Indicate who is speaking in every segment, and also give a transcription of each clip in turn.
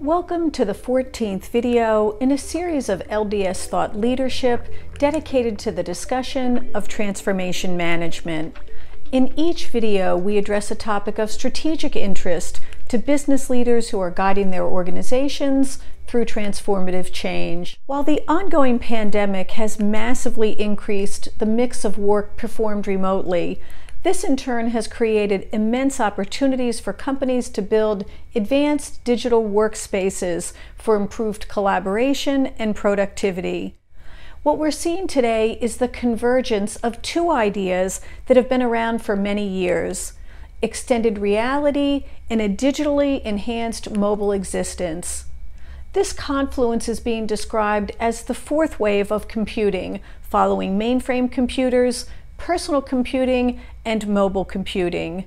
Speaker 1: Welcome to the 14th video in a series of LDS Thought Leadership dedicated to the discussion of transformation management. In each video, we address a topic of strategic interest to business leaders who are guiding their organizations through transformative change. While the ongoing pandemic has massively increased the mix of work performed remotely, this in turn has created immense opportunities for companies to build advanced digital workspaces for improved collaboration and productivity. What we're seeing today is the convergence of two ideas that have been around for many years extended reality and a digitally enhanced mobile existence. This confluence is being described as the fourth wave of computing, following mainframe computers, personal computing, and mobile computing.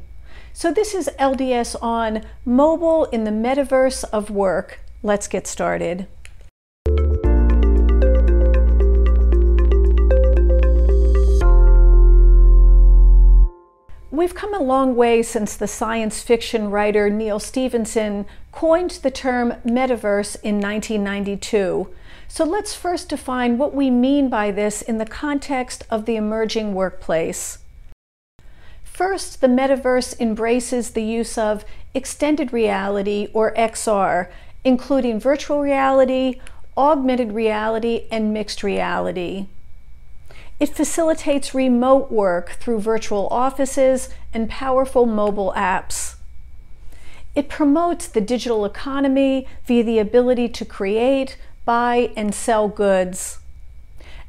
Speaker 1: So this is LDS on mobile in the metaverse of work. Let's get started. We've come a long way since the science fiction writer Neal Stephenson coined the term metaverse in 1992. So let's first define what we mean by this in the context of the emerging workplace. First, the metaverse embraces the use of extended reality or XR, including virtual reality, augmented reality, and mixed reality. It facilitates remote work through virtual offices and powerful mobile apps. It promotes the digital economy via the ability to create, buy, and sell goods.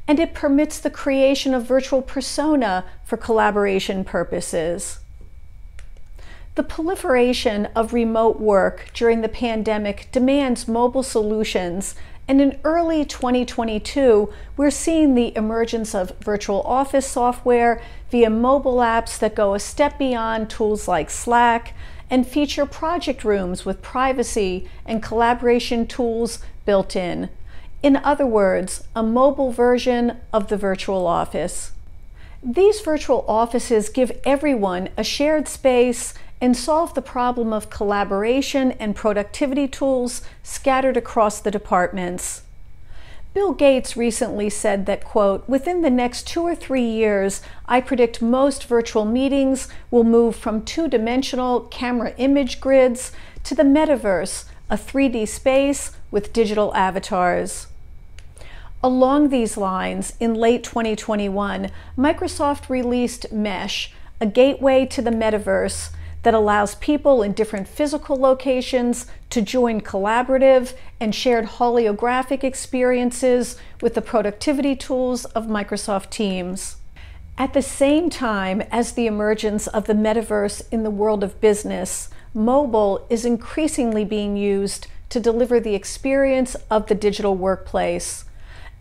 Speaker 1: And it permits the creation of virtual persona for collaboration purposes. The proliferation of remote work during the pandemic demands mobile solutions, and in early 2022, we're seeing the emergence of virtual office software via mobile apps that go a step beyond tools like Slack and feature project rooms with privacy and collaboration tools built in. In other words, a mobile version of the virtual office. These virtual offices give everyone a shared space and solve the problem of collaboration and productivity tools scattered across the departments. Bill Gates recently said that, quote, within the next two or three years, I predict most virtual meetings will move from two dimensional camera image grids to the metaverse, a 3D space with digital avatars. Along these lines, in late 2021, Microsoft released Mesh, a gateway to the metaverse that allows people in different physical locations to join collaborative and shared holographic experiences with the productivity tools of Microsoft Teams. At the same time as the emergence of the metaverse in the world of business, mobile is increasingly being used to deliver the experience of the digital workplace.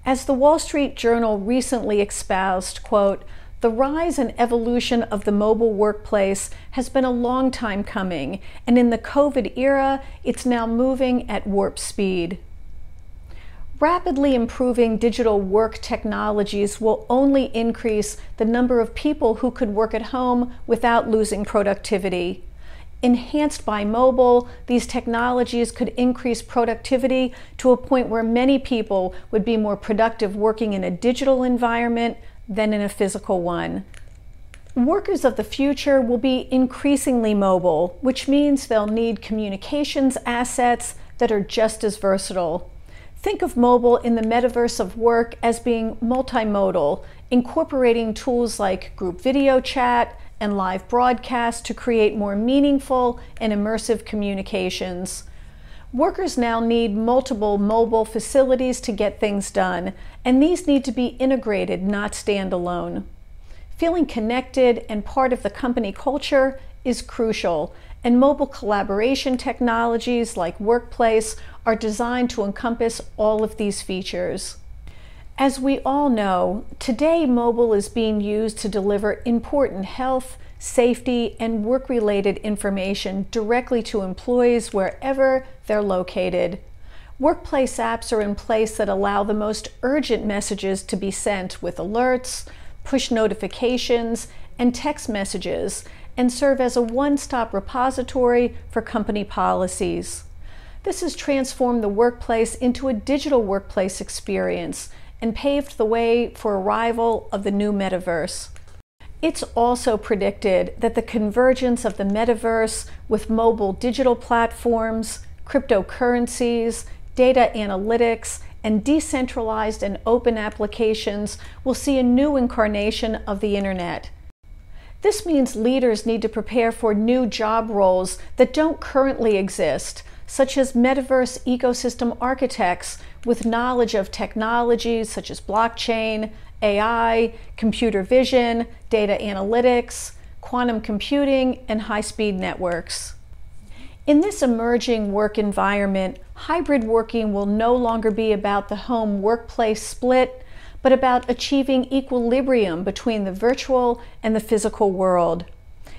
Speaker 1: As the Wall Street Journal recently espoused, quote, the rise and evolution of the mobile workplace has been a long time coming, and in the COVID era, it's now moving at warp speed. Rapidly improving digital work technologies will only increase the number of people who could work at home without losing productivity. Enhanced by mobile, these technologies could increase productivity to a point where many people would be more productive working in a digital environment than in a physical one. Workers of the future will be increasingly mobile, which means they'll need communications assets that are just as versatile. Think of mobile in the metaverse of work as being multimodal, incorporating tools like group video chat, and live broadcast to create more meaningful and immersive communications. Workers now need multiple mobile facilities to get things done, and these need to be integrated, not stand alone. Feeling connected and part of the company culture is crucial, and mobile collaboration technologies like Workplace are designed to encompass all of these features. As we all know, today mobile is being used to deliver important health, safety, and work related information directly to employees wherever they're located. Workplace apps are in place that allow the most urgent messages to be sent with alerts, push notifications, and text messages, and serve as a one stop repository for company policies. This has transformed the workplace into a digital workplace experience and paved the way for arrival of the new metaverse. It's also predicted that the convergence of the metaverse with mobile digital platforms, cryptocurrencies, data analytics, and decentralized and open applications will see a new incarnation of the Internet. This means leaders need to prepare for new job roles that don't currently exist, such as metaverse ecosystem architects with knowledge of technologies such as blockchain, AI, computer vision, data analytics, quantum computing, and high speed networks. In this emerging work environment, hybrid working will no longer be about the home workplace split, but about achieving equilibrium between the virtual and the physical world.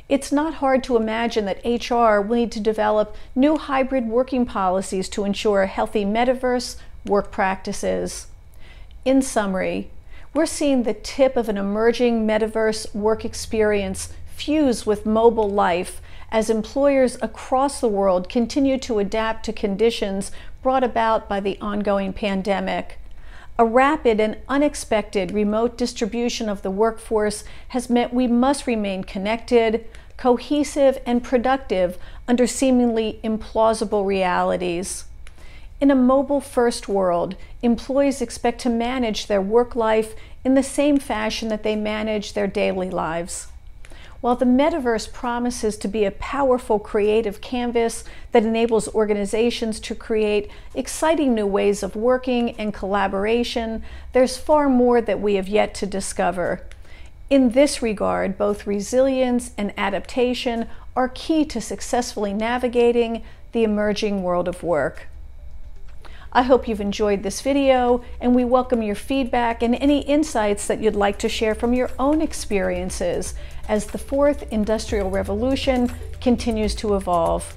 Speaker 1: It's not hard to imagine that HR will need to develop new hybrid working policies to ensure a healthy metaverse work practices. In summary, we're seeing the tip of an emerging metaverse work experience fuse with mobile life as employers across the world continue to adapt to conditions brought about by the ongoing pandemic. A rapid and unexpected remote distribution of the workforce has meant we must remain connected, cohesive, and productive under seemingly implausible realities. In a mobile first world, employees expect to manage their work life in the same fashion that they manage their daily lives. While the metaverse promises to be a powerful creative canvas that enables organizations to create exciting new ways of working and collaboration, there's far more that we have yet to discover. In this regard, both resilience and adaptation are key to successfully navigating the emerging world of work. I hope you've enjoyed this video and we welcome your feedback and any insights that you'd like to share from your own experiences as the fourth industrial revolution continues to evolve.